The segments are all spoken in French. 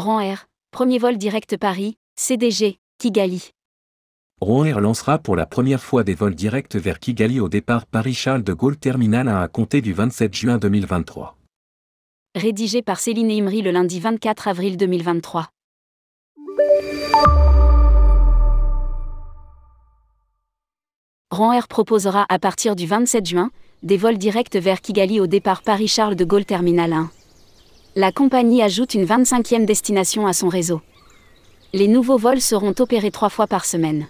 Rang Air, premier vol direct Paris, CDG, Kigali. Air lancera pour la première fois des vols directs vers Kigali au départ Paris-Charles de Gaulle Terminal à compter du 27 juin 2023. Rédigé par Céline Imri le lundi 24 avril 2023. Rang Air proposera à partir du 27 juin des vols directs vers Kigali au départ Paris-Charles de Gaulle Terminal 1. La compagnie ajoute une 25e destination à son réseau. Les nouveaux vols seront opérés trois fois par semaine.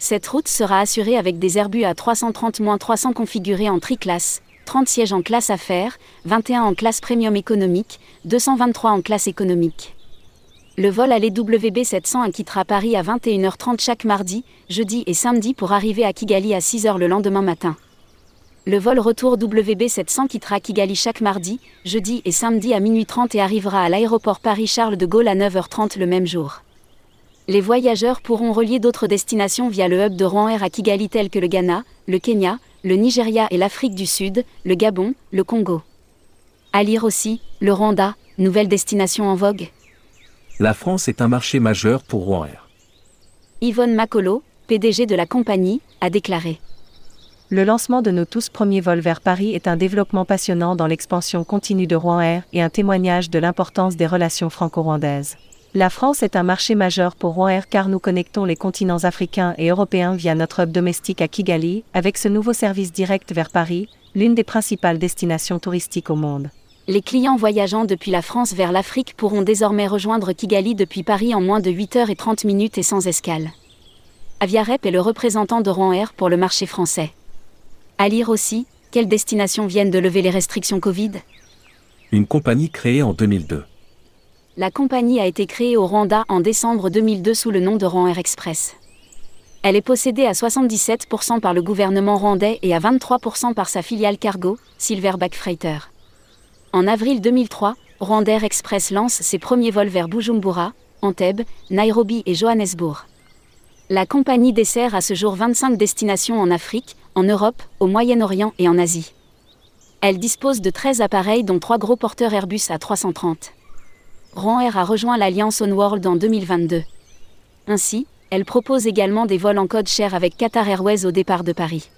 Cette route sera assurée avec des Airbus A330-300 configurés en tri-classe, 30 sièges en classe affaires, 21 en classe premium économique, 223 en classe économique. Le vol aller WB 701 quittera Paris à 21h30 chaque mardi, jeudi et samedi pour arriver à Kigali à 6h le lendemain matin. Le vol retour WB700 quittera Kigali chaque mardi, jeudi et samedi à minuit 30 et arrivera à l'aéroport Paris-Charles de Gaulle à 9h30 le même jour. Les voyageurs pourront relier d'autres destinations via le hub de Rouen Air à Kigali tels que le Ghana, le Kenya, le Nigeria et l'Afrique du Sud, le Gabon, le Congo. À lire aussi, le Rwanda, nouvelle destination en vogue. La France est un marché majeur pour Rouen Air. Yvonne Macolo, PDG de la compagnie, a déclaré. Le lancement de nos tous premiers vols vers Paris est un développement passionnant dans l'expansion continue de Rouen Air et un témoignage de l'importance des relations franco-rwandaises. La France est un marché majeur pour Rouen Air car nous connectons les continents africains et européens via notre hub domestique à Kigali, avec ce nouveau service direct vers Paris, l'une des principales destinations touristiques au monde. Les clients voyageant depuis la France vers l'Afrique pourront désormais rejoindre Kigali depuis Paris en moins de 8h30 minutes et sans escale. Aviarep est le représentant de Rouen Air pour le marché français. À lire aussi, quelles destinations viennent de lever les restrictions Covid? Une compagnie créée en 2002. La compagnie a été créée au Rwanda en décembre 2002 sous le nom de Rwanda Air Express. Elle est possédée à 77% par le gouvernement rwandais et à 23% par sa filiale cargo, Silverback Freighter. En avril 2003, Rwanda Air Express lance ses premiers vols vers Bujumbura, Entebbe, Nairobi et Johannesburg. La compagnie dessert à ce jour 25 destinations en Afrique, en Europe, au Moyen-Orient et en Asie. Elle dispose de 13 appareils dont 3 gros porteurs Airbus A330. Ran Air a rejoint l'alliance World en 2022. Ainsi, elle propose également des vols en code cher avec Qatar Airways au départ de Paris.